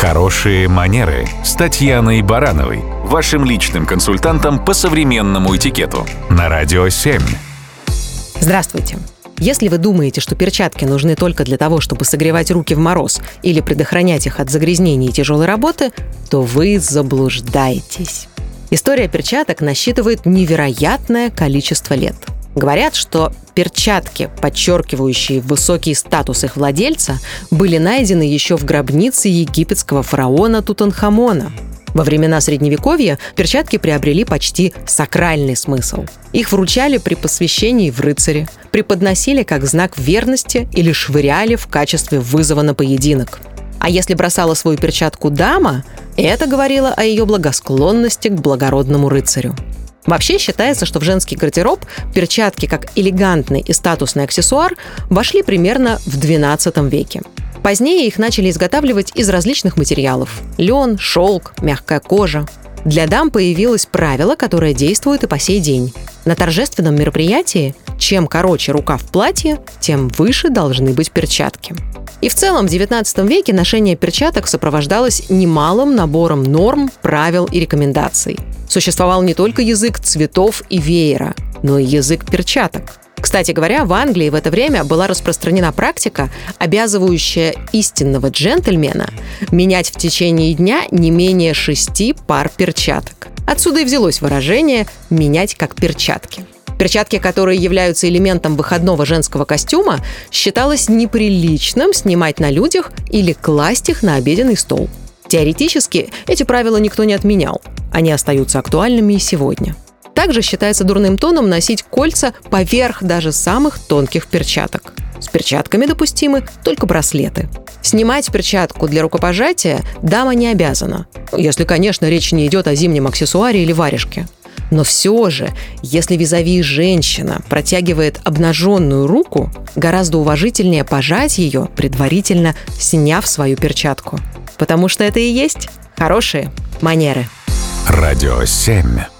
Хорошие манеры с Татьяной Барановой, вашим личным консультантом по современному этикету на Радио 7. Здравствуйте. Если вы думаете, что перчатки нужны только для того, чтобы согревать руки в мороз или предохранять их от загрязнений и тяжелой работы, то вы заблуждаетесь. История перчаток насчитывает невероятное количество лет – Говорят, что перчатки, подчеркивающие высокий статус их владельца, были найдены еще в гробнице египетского фараона Тутанхамона. Во времена Средневековья перчатки приобрели почти сакральный смысл. Их вручали при посвящении в рыцаре, преподносили как знак верности или швыряли в качестве вызова на поединок. А если бросала свою перчатку дама, это говорило о ее благосклонности к благородному рыцарю. Вообще считается, что в женский гардероб перчатки как элегантный и статусный аксессуар вошли примерно в XII веке. Позднее их начали изготавливать из различных материалов – лен, шелк, мягкая кожа. Для дам появилось правило, которое действует и по сей день. На торжественном мероприятии чем короче рука в платье, тем выше должны быть перчатки. И в целом в XIX веке ношение перчаток сопровождалось немалым набором норм, правил и рекомендаций. Существовал не только язык цветов и веера, но и язык перчаток. Кстати говоря, в Англии в это время была распространена практика, обязывающая истинного джентльмена менять в течение дня не менее шести пар перчаток. Отсюда и взялось выражение «менять как перчатки». Перчатки, которые являются элементом выходного женского костюма, считалось неприличным снимать на людях или класть их на обеденный стол. Теоретически эти правила никто не отменял. Они остаются актуальными и сегодня. Также считается дурным тоном носить кольца поверх даже самых тонких перчаток. С перчатками допустимы только браслеты. Снимать перчатку для рукопожатия дама не обязана, если, конечно, речь не идет о зимнем аксессуаре или варежке – но все же, если визави женщина протягивает обнаженную руку, гораздо уважительнее пожать ее, предварительно сняв свою перчатку. Потому что это и есть хорошие манеры. Радио 7.